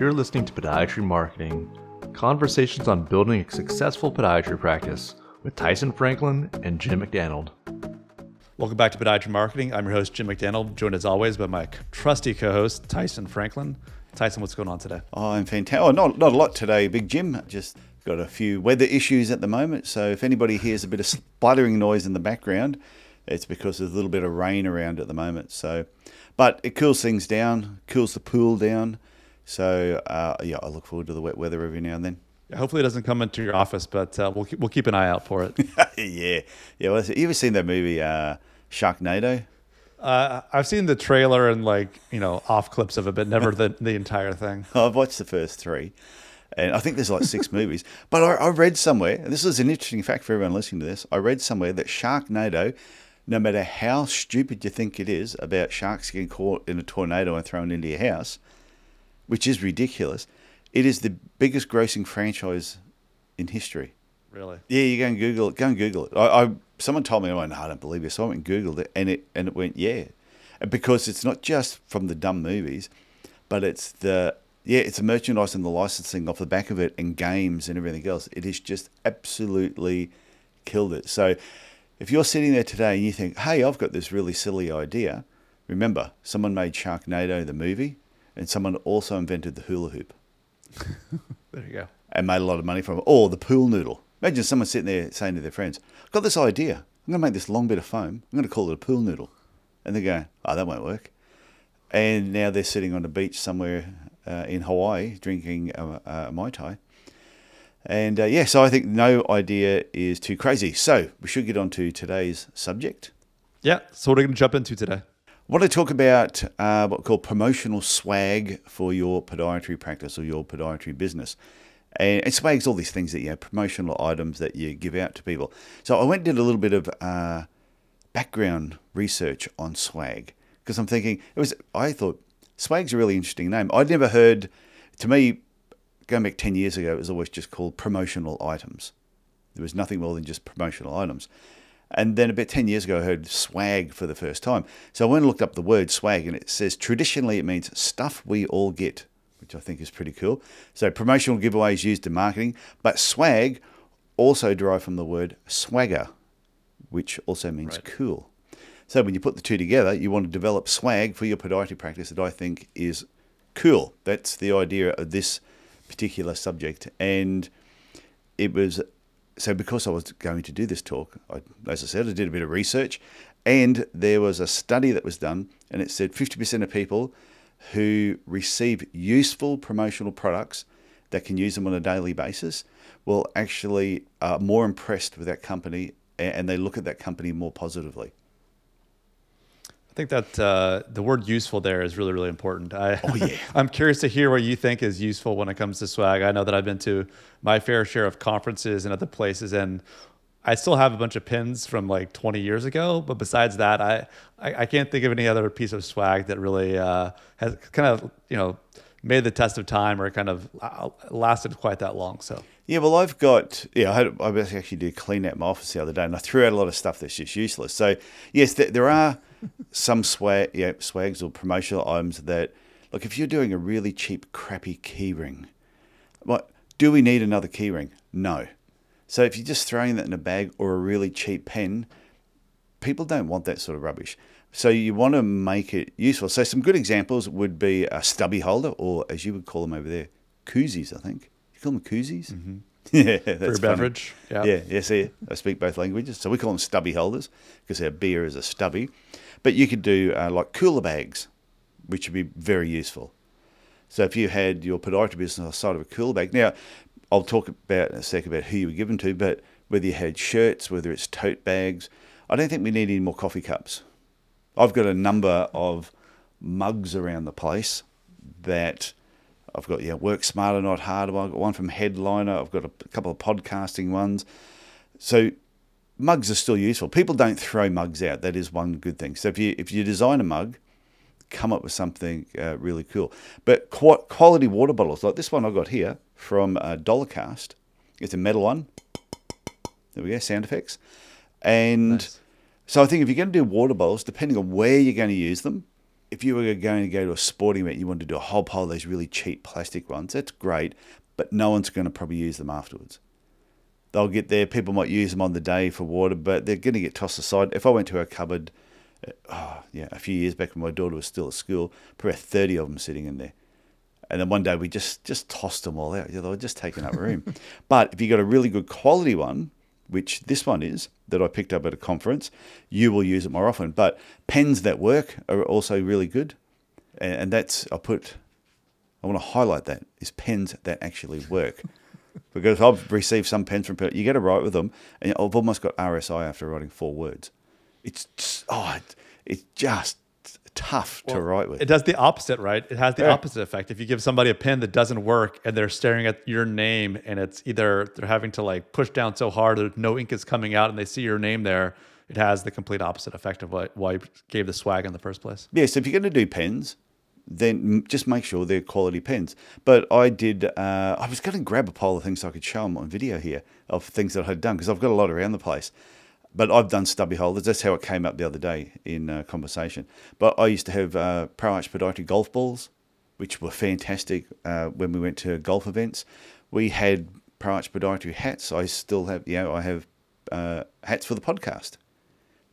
You're listening to Podiatry Marketing Conversations on Building a Successful Podiatry Practice with Tyson Franklin and Jim McDannald. Welcome back to Podiatry Marketing. I'm your host, Jim McDannald, joined as always by my trusty co host, Tyson Franklin. Tyson, what's going on today? Oh, I'm fantastic. Oh, not, not a lot today, Big Jim. Just got a few weather issues at the moment. So if anybody hears a bit of spluttering noise in the background, it's because there's a little bit of rain around at the moment. So, but it cools things down, cools the pool down. So uh, yeah, I look forward to the wet weather every now and then. Hopefully, it doesn't come into your office, but uh, we'll keep, we'll keep an eye out for it. yeah, yeah. Well, you ever seen that movie uh, Sharknado? Uh, I've seen the trailer and like you know off clips of it, but never the the entire thing. I've watched the first three, and I think there's like six movies. But I, I read somewhere, and this is an interesting fact for everyone listening to this. I read somewhere that Sharknado, no matter how stupid you think it is about sharks getting caught in a tornado and thrown into your house, which is ridiculous, it is the biggest grossing franchise in history. Really? Yeah, you go and Google it. Go and Google it. I, I someone told me, I went, no, I don't believe you. So I went and Googled it, and it and it went, yeah, and because it's not just from the dumb movies, but it's the yeah, it's the merchandise and the licensing off the back of it, and games and everything else. It has just absolutely killed it. So if you're sitting there today and you think, hey, I've got this really silly idea, remember, someone made Sharknado the movie, and someone also invented the hula hoop. there you go. And made a lot of money from it. Or the pool noodle. Imagine someone sitting there saying to their friends, I've got this idea. I'm going to make this long bit of foam. I'm going to call it a pool noodle. And they're going, oh, that won't work. And now they're sitting on a beach somewhere uh, in Hawaii drinking a, a Mai Tai. And uh, yeah, so I think no idea is too crazy. So we should get on to today's subject. Yeah. So what are we going to jump into today? Want to talk about uh, what we call promotional swag for your podiatry practice or your podiatry business. And, and swag's all these things that, you know, promotional items that you give out to people. So I went and did a little bit of uh, background research on swag because I'm thinking, it was, I thought swag's a really interesting name. I'd never heard, to me, going back 10 years ago, it was always just called promotional items. There was nothing more than just promotional items. And then about 10 years ago, I heard swag for the first time. So I went and looked up the word swag, and it says traditionally it means stuff we all get, which I think is pretty cool. So promotional giveaways used in marketing, but swag also derived from the word swagger, which also means right. cool. So when you put the two together, you want to develop swag for your podiatry practice that I think is cool. That's the idea of this particular subject. And it was so because I was going to do this talk, I, as I said, I did a bit of research, and there was a study that was done, and it said 50% of people who receive useful promotional products that can use them on a daily basis will actually are more impressed with that company and they look at that company more positively. I think that uh, the word useful there is really, really important. I, oh, yeah. I'm curious to hear what you think is useful when it comes to swag. I know that I've been to my fair share of conferences and other places, and I still have a bunch of pins from like 20 years ago. But besides that, I, I, I can't think of any other piece of swag that really uh, has kind of, you know, made the test of time or kind of uh, lasted quite that long. So. Yeah, well, I've got yeah. I, had, I actually did clean out my office the other day, and I threw out a lot of stuff that's just useless. So yes, there, there are some swag, yeah, swags or promotional items that, look, if you're doing a really cheap, crappy keyring, what do we need another keyring? No. So if you're just throwing that in a bag or a really cheap pen, people don't want that sort of rubbish. So you want to make it useful. So some good examples would be a stubby holder, or as you would call them over there, koozies. I think you call them koozies. Mm-hmm. Yeah, that's for beverage. Yeah, yeah, yes, yeah. I speak both languages, so we call them stubby holders because our beer is a stubby. But you could do uh, like cooler bags, which would be very useful. So if you had your podiatry business on the side of a cooler bag, now I'll talk about in a sec about who you were given to, but whether you had shirts, whether it's tote bags, I don't think we need any more coffee cups. I've got a number of mugs around the place that I've got, yeah, Work Smarter, Not Harder. I've got one from Headliner. I've got a couple of podcasting ones. So mugs are still useful. People don't throw mugs out. That is one good thing. So if you if you design a mug, come up with something uh, really cool. But qu- quality water bottles like this one I've got here from uh, DolorClast. It's a metal one. There we go, sound effects. And nice. so I think if you're going to do water bottles, depending on where you're going to use them, if you were going to go to a sporting event, you wanted to do a whole pile of those really cheap plastic ones. That's great, but no one's going to probably use them afterwards. They'll get there. People might use them on the day for water, but they're going to get tossed aside. If I went to a cupboard, uh, oh, yeah, a few years back when my daughter was still at school, probably 30 of them sitting in there. And then one day we just just tossed them all out. Yeah, they were just taking up room. but if you got a really good quality one, which this one is that I picked up at a conference, you will use it more often. But pens that work are also really good, and that's I put. I want to highlight that is pens that actually work. Because I've received some pens from people. You get to write with them, and I've almost got RSI after writing four words. It's just, oh, it's just tough well, to write with. It does the opposite, right? It has the yeah. opposite effect. If you give somebody a pen that doesn't work and they're staring at your name and it's either they're having to like push down so hard that no ink is coming out and they see your name there, it has the complete opposite effect of what why you gave the swag in the first place. Yeah, so if you're going to do pens, then just make sure they're quality pens. But I did, uh, I was going to grab a pile of things so I could show them on video here of things that I had done because I've got a lot around the place but I've done stubby holders. That's how it came up the other day in uh, conversation. But I used to have uh, Pro Arch Podiatry golf balls, which were fantastic uh, when we went to golf events. We had Pro Arch Podiatry hats. I still have, know, I have uh, hats for the podcast,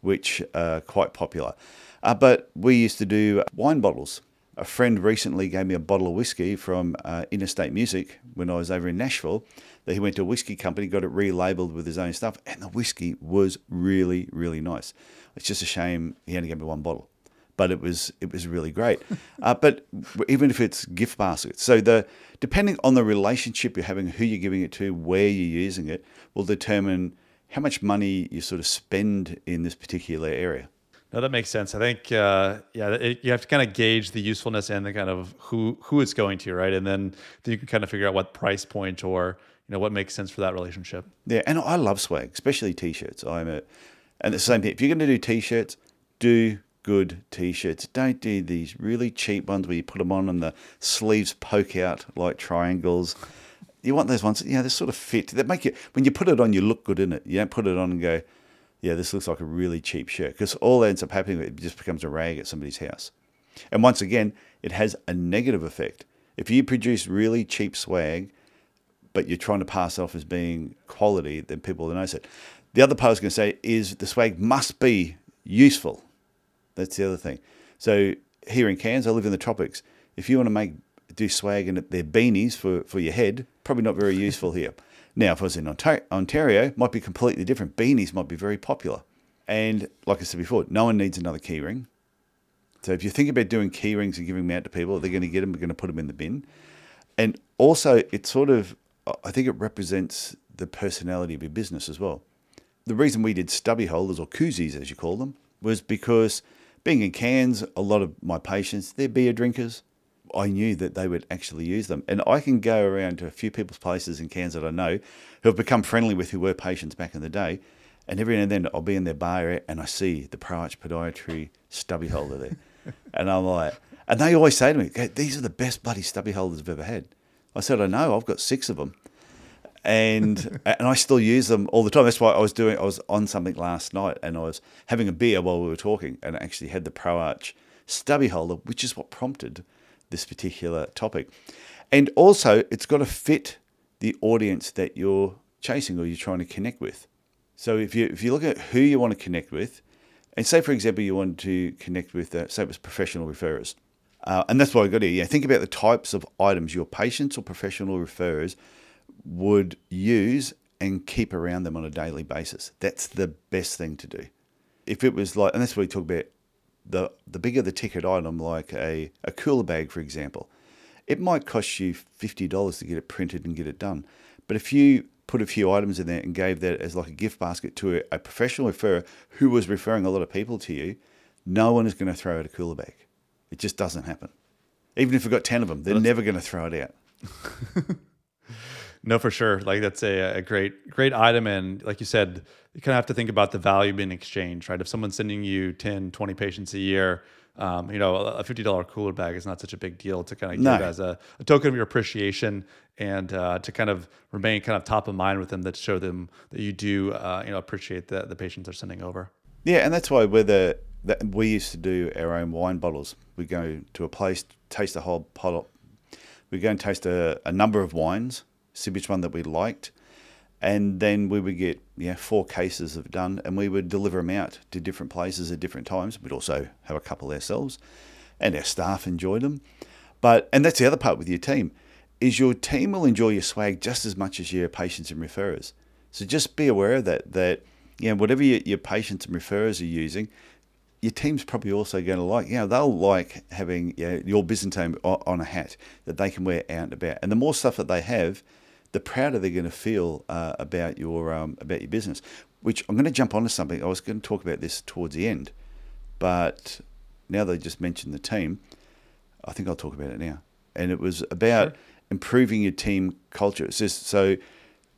which are quite popular. Uh, but we used to do wine bottles. A friend recently gave me a bottle of whiskey from uh, Interstate Music when I was over in Nashville that he went to a whiskey company, got it relabeled with his own stuff, and the whiskey was really, really nice. It's just a shame he only gave me one bottle, but it was it was really great. uh, but even if it's gift baskets, so the depending on the relationship you're having, who you're giving it to, where you're using it, will determine how much money you sort of spend in this particular area. No, that makes sense. I think, uh, yeah, it, you have to kind of gauge the usefulness and the kind of who who it's going to, right? And then, you can kind of figure out what price point or you know what makes sense for that relationship. Yeah, and I love swag, especially t-shirts. I'm a, and the same thing. If you're going to do t-shirts, do good t-shirts. Don't do these really cheap ones where you put them on and the sleeves poke out like triangles. You want those ones, yeah, they sort of fit. That make you when you put it on, you look good in it. You don't put it on and go, yeah, this looks like a really cheap shirt because all that ends up happening, it just becomes a rag at somebody's house. And once again, it has a negative effect. If you produce really cheap swag but you're trying to pass off as being quality, then people will notice it. The other part I was going to say is the swag must be useful. That's the other thing. So here in Cairns, I live in the tropics. If you want to make do swag and they're beanies for, for your head, probably not very useful here. Now, if I was in Ontario, might be completely different. Beanies might be very popular. And like I said before, no one needs another keyring. So if you think about doing key rings and giving them out to people, they're going to get them, they're going to put them in the bin. And also, it sort of I think it represents the personality of your business as well. The reason we did stubby holders or koozies, as you call them, was because being in Cairns, a lot of my patients, they're beer drinkers. I knew that they would actually use them. And I can go around to a few people's places in Cairns that I know who have become friendly with who were patients back in the day. And every now and then I'll be in their bar and I see the Pro Arch Podiatry stubby holder there. and I'm like, and they always say to me, these are the best bloody stubby holders I've ever had. I said, I know, I've got six of them. And and I still use them all the time. That's why I was doing. I was on something last night, and I was having a beer while we were talking, and I actually had the Pro Arch stubby holder, which is what prompted this particular topic. And also, it's got to fit the audience that you're chasing or you're trying to connect with. So if you if you look at who you want to connect with, and say for example you want to connect with, uh, say it was professional referrers, uh, and that's why I got here. Yeah, think about the types of items your patients or professional referrers would use and keep around them on a daily basis. That's the best thing to do. If it was like, and that's what we talk about, the the bigger the ticket item, like a, a cooler bag, for example, it might cost you fifty dollars to get it printed and get it done. But if you put a few items in there and gave that as like a gift basket to a, a professional referrer who was referring a lot of people to you, no one is going to throw out a cooler bag. It just doesn't happen. Even if we've got 10 of them, they're never going to throw it out. no, for sure. Like that's a, a great, great item. And like you said, you kind of have to think about the value being exchanged, right? If someone's sending you 10, 20 patients a year, um, you know, a $50 cooler bag is not such a big deal to kind of no. give as a, a, token of your appreciation and uh, to kind of remain kind of top of mind with them that show them that you do, uh, you know, appreciate the, the patients they're sending over. Yeah, and that's why whether that we used to do our own wine bottles. We go to a place, taste a whole pot. We go and taste a, a number of wines, see which one that we liked, and then we would get yeah four cases of done, and we would deliver them out to different places at different times. We'd also have a couple ourselves, and our staff enjoyed them. But and that's the other part with your team is your team will enjoy your swag just as much as your patients and referrers. So just be aware of that. That you know whatever your, your patients and referrers are using, your team's probably also going to like. You know they'll like having you know, your name on a hat that they can wear out and about. And the more stuff that they have, the prouder they're going to feel uh, about your um, about your business. Which I'm going to jump onto something. I was going to talk about this towards the end, but now they just mentioned the team. I think I'll talk about it now. And it was about sure. improving your team culture. It's just so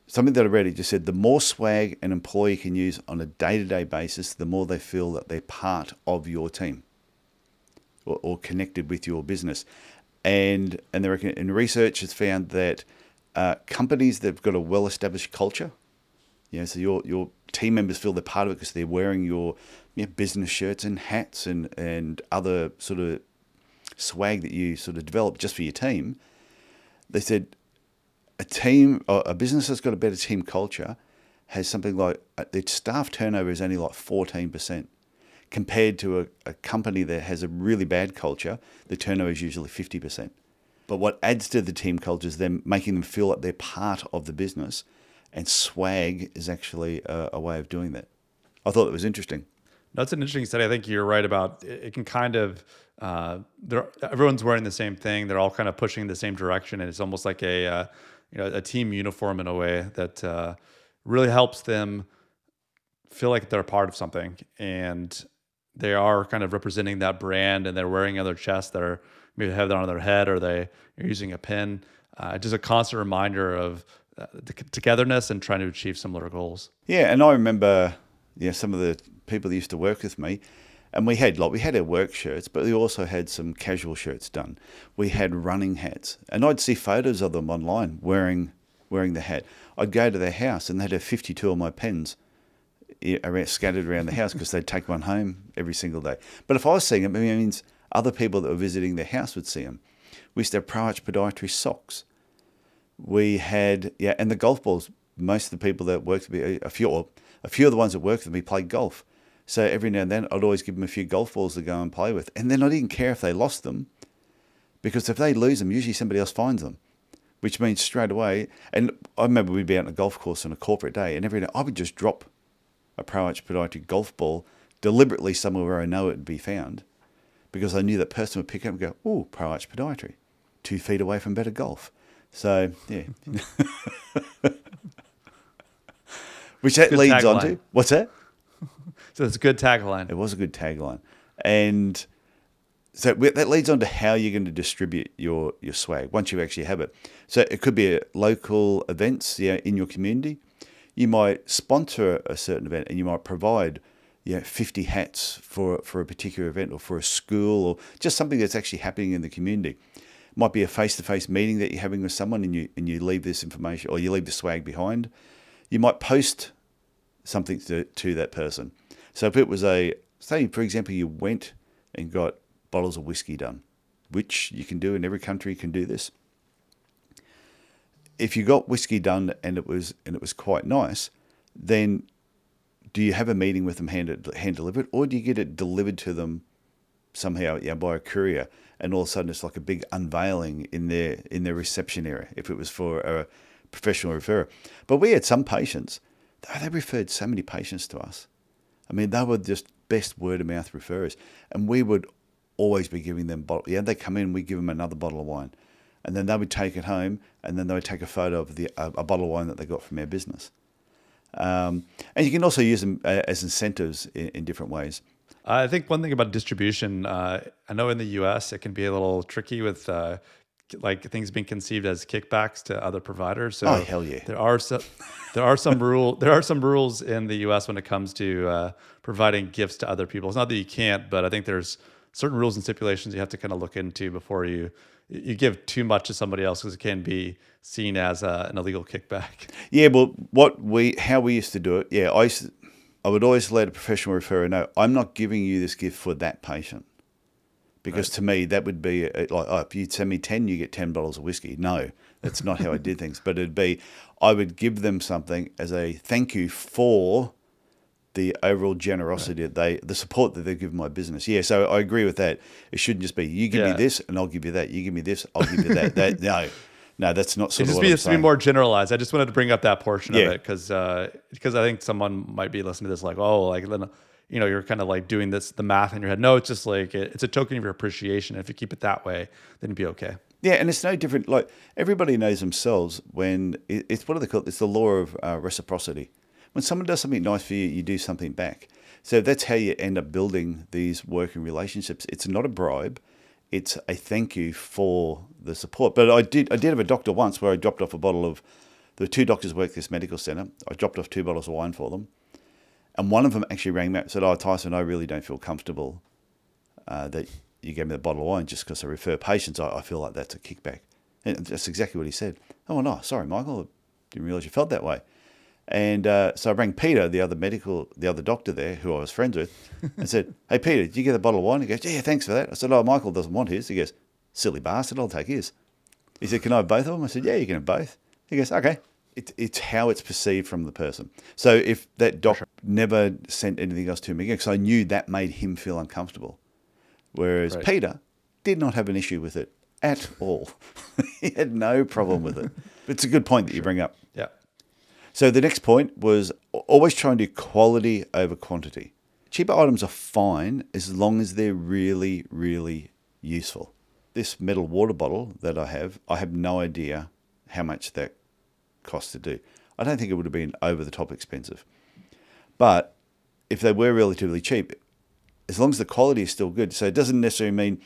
something that I read, it just said the more swag an employee can use on a day to day basis, the more they feel that they're part of your team or, or connected with your business. And and they reckon, and research has found that uh, companies that've got a well established culture, you know, so your your team members feel they're part of it because they're wearing your you know, business shirts and hats and, and other sort of swag that you sort of develop just for your team. They said a team, a business that's got a better team culture has something like uh, its staff turnover is only like 14% compared to a, a company that has a really bad culture, the turnover is usually 50%. But what adds to the team culture is them making them feel like they're part of the business, and swag is actually a, a way of doing that. I thought it was interesting. That's an interesting study. I think you're right about it. Can kind of uh, everyone's wearing the same thing. They're all kind of pushing the same direction, and it's almost like a uh, you know a team uniform in a way that uh, really helps them feel like they're part of something, and they are kind of representing that brand, and they're wearing other chests chest. They're maybe have that on their head, or they are using a pin. Uh, just a constant reminder of uh, the togetherness and trying to achieve similar goals. Yeah, and I remember yeah some of the people that used to work with me and we had like we had our work shirts, but we also had some casual shirts done. We had running hats, and I'd see photos of them online wearing wearing the hat. I'd go to their house, and they'd have fifty two of my pens scattered around the house because they'd take one home every single day. But if I was seeing them, it means other people that were visiting their house would see them. We used to have ProArch podiatry socks. We had yeah, and the golf balls. Most of the people that worked with me, a few, a few of the ones that worked with me played golf. So every now and then, I'd always give them a few golf balls to go and play with. And then I didn't care if they lost them, because if they lose them, usually somebody else finds them, which means straight away. And I remember we'd be out on a golf course on a corporate day, and every day I would just drop a ProArch podiatry golf ball deliberately somewhere where I know it would be found, because I knew that person would pick up and go, "Oh, pro arch podiatry, two feet away from better golf." So yeah. Which that Good leads on to what's that? So it's a good tagline. It was a good tagline, and so that leads on to how you're going to distribute your your swag once you actually have it. So it could be local events, yeah, in your community. You might sponsor a certain event, and you might provide yeah, 50 hats for for a particular event or for a school or just something that's actually happening in the community. It might be a face-to-face meeting that you're having with someone and you and you leave this information or you leave the swag behind. You might post something to, to that person. So if it was a, say, for example, you went and got bottles of whiskey done, which you can do in every country, you can do this. If you got whiskey done and it was and it was quite nice, then do you have a meeting with them hand hand delivered, or do you get it delivered to them somehow yeah, by a courier, and all of a sudden it's like a big unveiling in their in their reception area if it was for a professional referrer. But we had some patients, oh, they referred so many patients to us I mean, they were just best word of mouth referrers, and we would always be giving them bottle. Yeah, they come in, we give them another bottle of wine, and then they would take it home, and then they would take a photo of the a, a bottle of wine that they got from our business. Um, and you can also use them uh, as incentives in, in different ways. I think one thing about distribution, uh, I know in the U.S. it can be a little tricky with uh, like things being conceived as kickbacks to other providers. So oh hell yeah! There are some there are some rule there are some rules in the U.S. when it comes to uh, providing gifts to other people. It's not that you can't, but I think there's certain rules and stipulations you have to kind of look into before you you give too much to somebody else because it can be seen as a, an illegal kickback. Yeah, well, what we how we used to do it, yeah, I used to, I would always let a professional referrer know I'm not giving you this gift for that patient. Because to me, that would be uh, like, oh, if you send me 10, you get 10 bottles of whiskey. No, that's not how I did things. But it'd be, I would give them something as a thank you for the overall generosity that they, the support that they've given my business. Yeah, so I agree with that. It shouldn't just be, you give Yeah. me this and I'll give you that. You give me this, I'll give you that. that no, no, that's not It sort of just be, just to be more generalized. I just wanted to bring up that portion Yeah. of it because uh, because I think someone might be listening to this like, oh, like then you know you're kind of like doing this the math in your head. No, it's just like it, it's a token of your appreciation. If you keep it that way, then you'd be okay. Yeah, and it's no different. Like everybody knows themselves when it, it's what do they call it? It's the law of uh, reciprocity. When someone does something nice for you, you do something back. So that's how you end up building these working relationships. It's not a bribe; it's a thank you for the support. But I did, I did have a doctor once where I dropped off a bottle of. Were two doctors work this medical center. I dropped off two bottles of wine for them, and one of them actually rang me up and said, "Oh, Tyson, I really don't feel comfortable uh, that you gave me the bottle of wine just because I refer patients. I, I feel like that's a kickback. And that's exactly what he said. Oh, no, sorry, Michael. Didn't realize you felt that way. And uh, so I rang Peter, the other medical, the other doctor there who I was friends with, and said, Hey, Peter, did you get a bottle of wine? He goes, Yeah, thanks for that. I said, Oh, Michael doesn't want his. He goes, Silly bastard, I'll take his. He said, Can I have both of them? I said, Yeah, you can have both. He goes, Okay. It, it's how it's perceived from the person. So if that doc never sent anything else to me again, because I knew that made him feel uncomfortable. Whereas Right. Peter did not have an issue with it at all. he had no problem with it. It's a good point that you bring up. Yeah. So the next point was always try and do quality over quantity. Cheaper items are fine as long as they're really, really useful. This metal water bottle that I have, I have no idea how much that cost to do. I don't think it would have been over the top expensive. But if they were relatively cheap, as long as the quality is still good, so it doesn't necessarily mean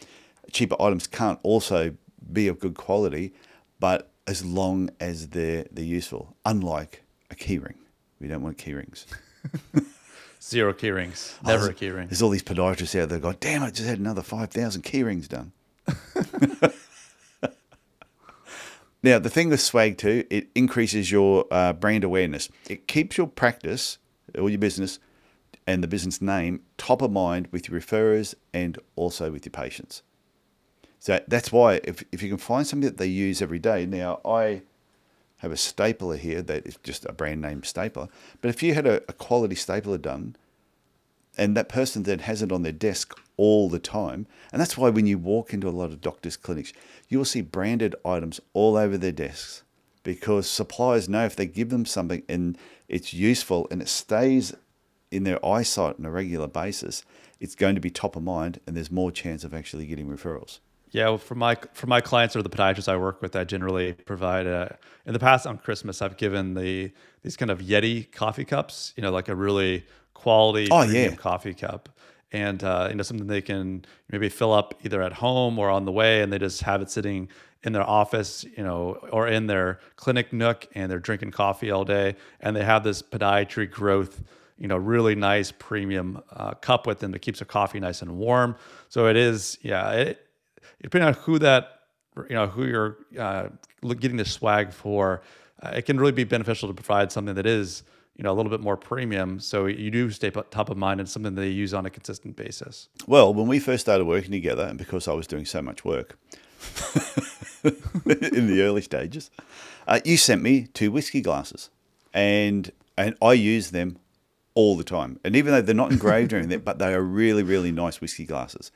cheaper items can't also be of good quality, but as long as they're they're useful. Unlike a keyring, we don't want key-rings. Zero key rings. Oh, Never a there's- key ring. There's all these podiatrists out there going, damn, I just had another 5,000 key rings done. now, the thing with swag too, it increases your uh, brand awareness. It keeps your practice or your business and the business name top of mind with your referrers and also with your patients. So that's why if, if you can find something that they use every day. Now, I have a stapler here that is just a brand name stapler. But if you had a, a quality stapler done, and that person then has it on their desk all the time, and that's why when you walk into a lot of doctors' clinics, you will see branded items all over their desks because suppliers know if they give them something and it's useful and it stays in their eyesight on a regular basis, it's going to be top of mind and there's more chance of actually getting referrals. Yeah, well, for my for my clients or the podiatrists I work with, I generally provide. A, in the past, on Christmas, I've given the these kind of Yeti coffee cups. You know, like a really quality Oh, premium yeah. coffee cup, and uh, you know something they can maybe fill up either at home or on the way, and they just have it sitting in their office, you know, or in their clinic nook, and they're drinking coffee all day, and they have this podiatry growth you know, really nice premium uh, cup with them that keeps the coffee nice and warm. So it is, yeah, it, depending on who that, you know, who you're uh, getting the swag for, uh, it can really be beneficial to provide something that is, you know, a little bit more premium. So you do stay top of mind and something that they use on a consistent basis. Well, when we first started working together, and because I was doing so much work in the early stages, uh, you sent me two whiskey glasses, and and I use them all the time. And even though they're not engraved or anything, but they are really really nice whiskey glasses.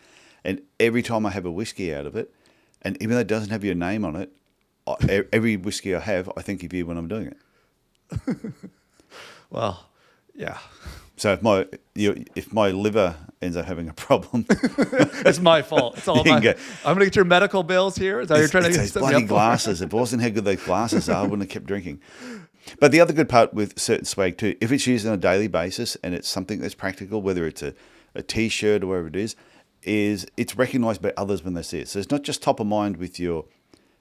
And every time I have a whiskey out of it, and even though it doesn't have your name on it, I, every whiskey I have, I think of you when I'm doing it. Well, yeah, So if my you, if my liver ends up having a problem, it's my fault. It's all my. go- I'm gonna get your medical bills here. Is that you're It's, trying to get bloody glasses. If it wasn't how good those glasses are, I wouldn't have kept drinking. But the other good part with certain swag too, if it's used on a daily basis and it's something that's practical, whether it's a, a t-shirt or whatever it is, is it's recognized by others when they see it. So it's not just top of mind with your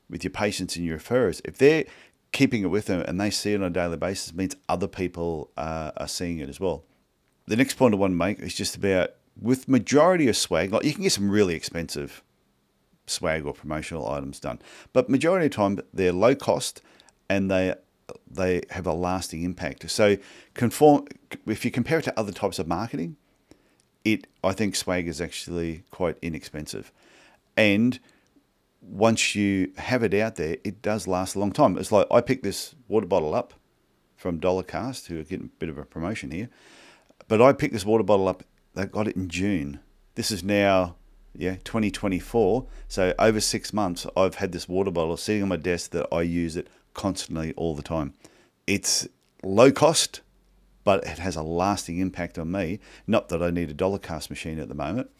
with your patients and your referrers. If they're keeping it with them and they see it on a daily basis, means other people uh, are seeing it as well. The next point I want to make is just about with majority of swag, like you can get some really expensive swag or promotional items done. But majority of the time, they're low cost and they they have a lasting impact. So, conform if you compare it to other types of marketing, it I think swag is actually quite inexpensive, and once you have it out there, it does last a long time. It's like I picked this water bottle up from DolorClast, who are getting a bit of a promotion here, but I picked this water bottle up. They got it in June. This is now yeah 2024. So over six months, I've had this water bottle sitting on my desk that I use it constantly all the time. It's low cost, but it has a lasting impact on me. Not that I need a DolorClast machine at the moment,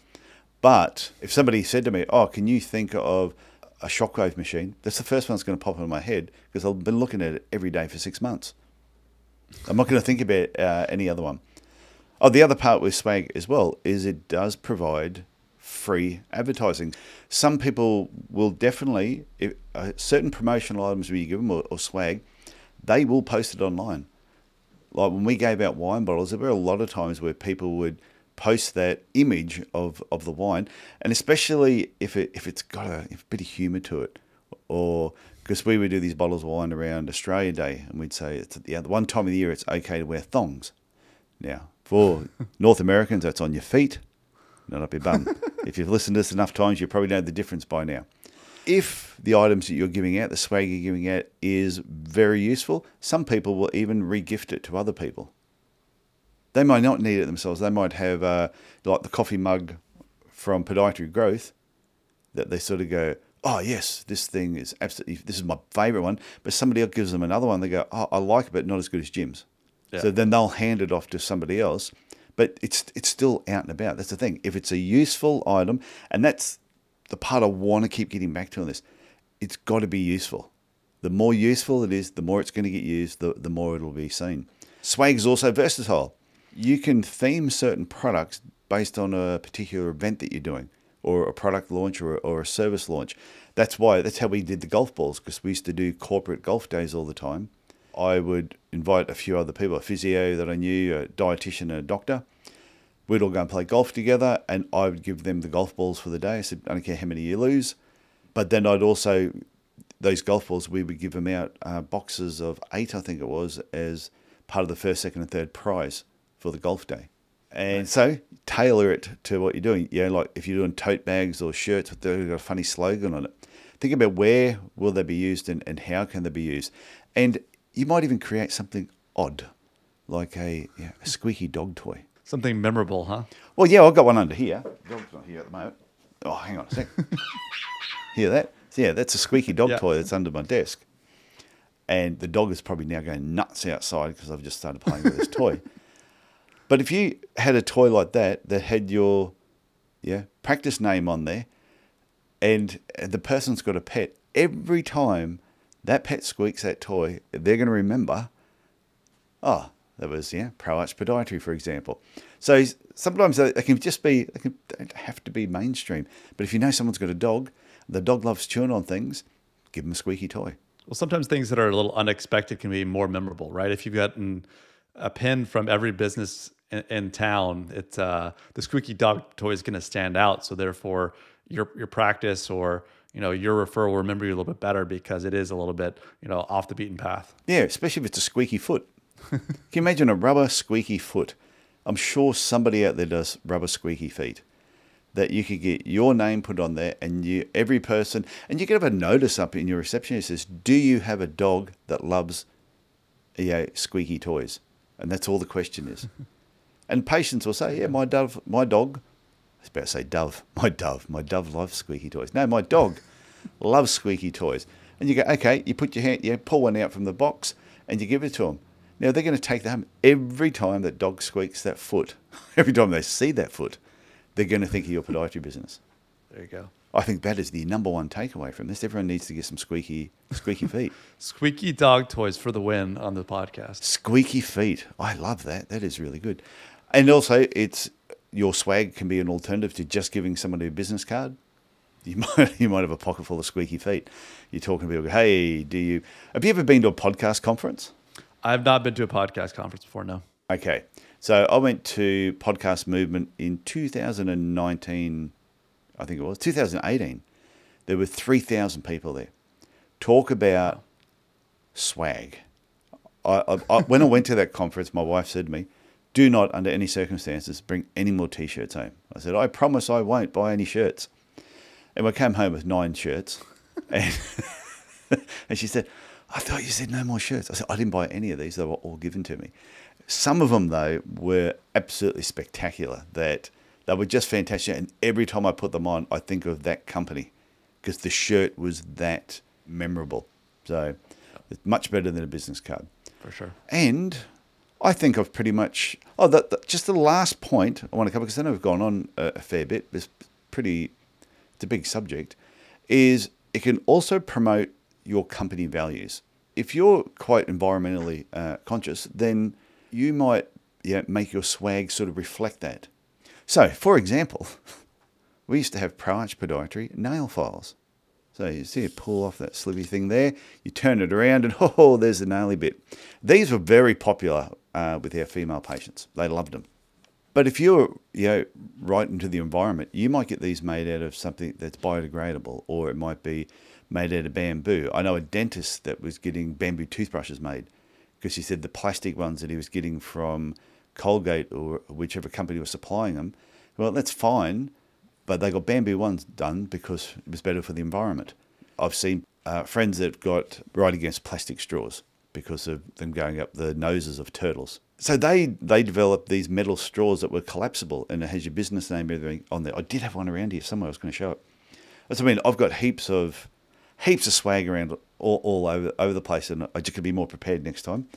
but if somebody said to me, "Oh, can you think of a shockwave machine?" That's the first one that's going to pop into my head because I've been looking at it every day for six months. I'm not going to think about uh, any other one. Oh, the other part with Swag as well is it does provide free advertising. Some people will definitely, if, uh, certain promotional items you give them or, or, swag, they will post it online. Like when we gave out wine bottles, there were a lot of times where people would post that image of, of the wine, and especially if it if it's got a, a bit of humour to it, or because we would do these bottles of wine around Australia Day, and we'd say it's the other one time of the year it's okay to wear thongs. Now, for North Americans, that's on your feet, not up your bum. if you've listened to this enough times, you probably know the difference by now. If the items that you're giving out, the swag you're giving out, is very useful, some people will even regift it to other people. They might not need it themselves. They might have, uh, like the coffee mug from Podiatry Growth, that they sort of go, oh yes, this thing is absolutely this is my favourite one. But somebody else gives them another one. They go, oh, I like it, but not as good as Jim's. Yeah. So then they'll hand it off to somebody else. But it's it's still out and about. That's the thing. If it's a useful item, and that's the part I want to keep getting back to on this, it's got to be useful. The more useful it is, the more it's going to get used, the, the more it'll be seen. Swag is also versatile. You can theme certain products based on a particular event that you're doing or a product launch or, or a service launch. That's why that's how we did the golf balls because we used to do corporate golf days all the time. I would invite a few other people, a physio that I knew, a dietitian, and a doctor. We'd all go and play golf together, and I would give them the golf balls for the day. I said, I don't care how many you lose. But then I'd also, those golf balls, we would give them out uh, boxes of eight, I think it was, as part of the first, second, and third prize for the golf day. And so tailor it to what you're doing. You know, like if you're doing tote bags or shirts with got a funny slogan on it. Think about where will they be used and, and how can they be used. And you might even create something odd, like a, know, a squeaky dog toy. Something memorable, huh? Well, yeah, I've got one under here. dog's not here at the moment. Oh, hang on a sec. Hear that? Yeah, that's a squeaky dog yep. toy that's under my desk. And the dog is probably now going nuts outside because I've just started playing with this toy. But if you had a toy like that that had your yeah practice name on there, and the person's got a pet, every time that pet squeaks that toy, they're going to remember. Oh, that was yeah Pro Arch Podiatry, for example. So sometimes they can just be they, can, they don't have to be mainstream. But if you know someone's got a dog, the dog loves chewing on things, give them a squeaky toy. Well, sometimes things that are a little unexpected can be more memorable, right? If you've gotten a pin from every business in, in town, it's uh, the squeaky dog toy is going to stand out. So therefore, your your practice or you know your referral will remember you a little bit better because it is a little bit you know off the beaten path. Yeah, especially if it's a squeaky foot. Can you imagine a rubber squeaky foot? I'm sure somebody out there does rubber squeaky feet. That you could get your name put on there, and you every person, and you could have a notice up in your reception that says, "Do you have a dog that loves, you know, squeaky toys?" And that's all the question is. And patients will say, yeah, my dove, my dog, I was about to say dove, my dove, my dove loves squeaky toys. No, my dog loves squeaky toys. And you go, okay, you put your hand, you pull one out from the box and you give it to them. Now they're going to take that home every time that dog squeaks that foot, every time they see that foot, they're going to think of your podiatry business. There you go. I think that is the number one takeaway from this. Everyone needs to get some squeaky, squeaky feet. squeaky dog toys for the win on the podcast. Squeaky feet. I love that. That is really good. And also, it's your swag can be an alternative to just giving somebody a business card. You might you might have a pocket full of squeaky feet. You're talking to people. Hey, do you have you ever been to a podcast conference? I've not been to a podcast conference before. No. Okay, so I went to Podcast Movement in 2019. I think it was 2018. There were 3,000 people there. Talk about swag. I, I, I, when I went to that conference, my wife said to me, "Do not, under any circumstances, bring any more t-shirts home." I said, "I promise I won't buy any shirts." And I came home with nine shirts, and and she said, "I thought you said no more shirts." I said, "I didn't buy any of these; they were all given to me." Some of them, though, were absolutely spectacular. That they were just fantastic, and every time I put them on, I think of that company because the shirt was that memorable. So it's much better than a business card. For sure. And I think I've pretty much. Oh, the, the, just the last point I want to cover because then I know we've gone on a, a fair bit. It's pretty. It's a big subject. Is it can also promote your company values. If you're quite environmentally uh, conscious, then you might make your swag sort of reflect that. So, for example, we used to have Arch Podiatry nail files. So you see it pull off that slivy thing there, you turn it around, and oh, there's the naily bit. These were very popular uh, with our female patients. They loved them. But if you're you know right into the environment, you might get these made out of something that's biodegradable, or it might be made out of bamboo. I know a dentist that was getting bamboo toothbrushes made because he said the plastic ones that he was getting from Colgate or whichever company was supplying them, well, that's fine, but they got bamboo ones done because it was better for the environment. I've seen uh, friends that got right against plastic straws because of them going up the noses of turtles. So they they developed these metal straws that were collapsible and it has your business name everything on there. I did have one around here somewhere. I was going to show it. That's I mean. I've got heaps of heaps of swag around all, all over over the place, and I just could be more prepared next time.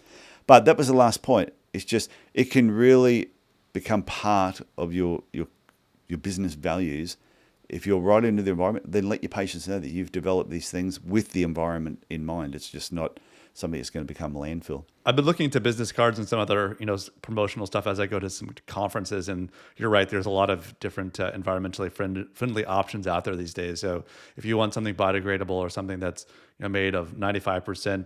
But that was the last point. It's just it can really become part of your your your business values. If you're right into the environment, then let your patients know that you've developed these things with the environment in mind. It's just not something that's going to become landfill. I've been looking into business cards and some other, you know, promotional stuff as I go to some conferences. And you're right, there's a lot of different uh, environmentally friend- friendly options out there these days. So if you want something biodegradable or something that's you know made of 95%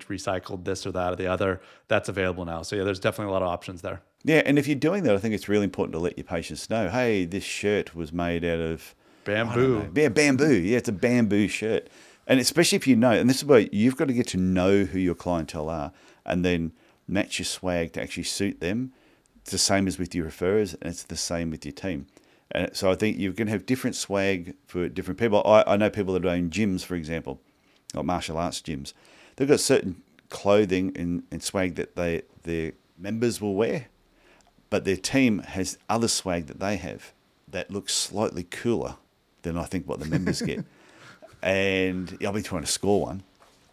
recycled, this or that or the other, that's available now. So yeah, there's definitely a lot of options there. Yeah, and if you're doing that, I think it's really important to let your patients know, hey, this shirt was made out of bamboo. Yeah, bamboo. Yeah, it's a bamboo shirt. And especially if you know, and this is where you've got to get to know who your clientele are and then match your swag to actually suit them. It's the same as with your referrers and it's the same with your team. And so I think you're going to have different swag for different people. I, I know people that own gyms, for example, like martial arts gyms. They've got certain clothing and, and swag that they their members will wear, but their team has other swag that they have that looks slightly cooler than I think what the members get and I'll be trying to score one.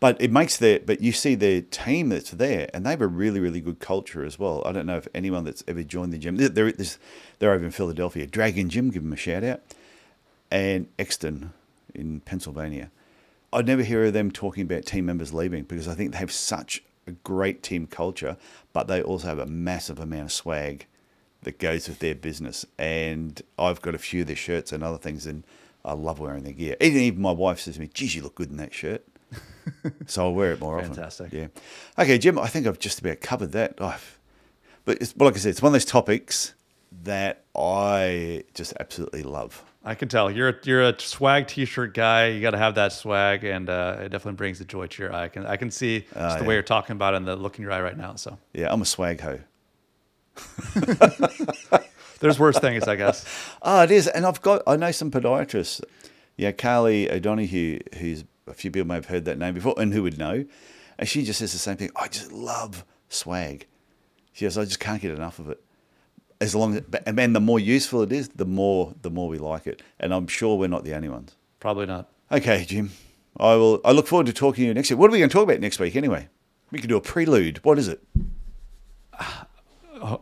But it makes their, but you see their team that's there, and they have a really, really good culture as well. I don't know if anyone that's ever joined the gym, they're, they're over in Philadelphia. Dragon Gym, give them a shout out, and Exton in Pennsylvania. I'd never hear of them talking about team members leaving because I think they have such a great team culture, but they also have a massive amount of swag that goes with their business. And I've got a few of their shirts and other things, and I love wearing the gear. Even, even my wife says to me, geez, you look good in that shirt. so I'll wear it more Fantastic. often. Fantastic. Yeah. Okay, Jim, I think I've just about covered that. Oh, but it's, like I said, it's one of those topics that I just absolutely love. I can tell you're a, you're a swag T-shirt guy. You got to have that swag, and uh, it definitely brings the joy to your eye. I can I can see uh, just the yeah. way you're talking about it and the look in your eye right now. So yeah, I'm a swag hoe. There's worse things, I guess. Oh, it is. And I've got, I know some podiatrists. Yeah, Carly O'Donoghue, who's a few people may have heard that name before and who would know. And she just says the same thing. I just love swag. She says, I just can't get enough of it. As long as, and the more useful it is, the more, the more we like it. And I'm sure we're not the only ones. Probably not. Okay, Jim. I will, I look forward to talking to you next week. What are we going to talk about next week anyway? We can do a prelude. What is it? Ah,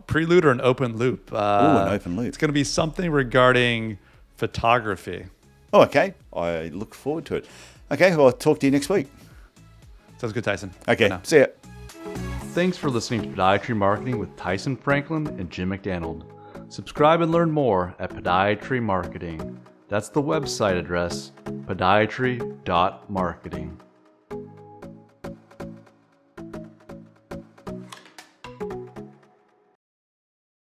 prelude or an open loop? Uh, oh, an open loop. It's going to be something regarding photography. Oh, okay. I look forward to it. Okay, well, I'll talk to you next week. Sounds good, Tyson. Okay, see ya. Thanks for listening to Podiatry Marketing with Tyson Franklin and Jim McDannald. Subscribe and learn more at Podiatry Marketing. That's the website address, podiatry.marketing.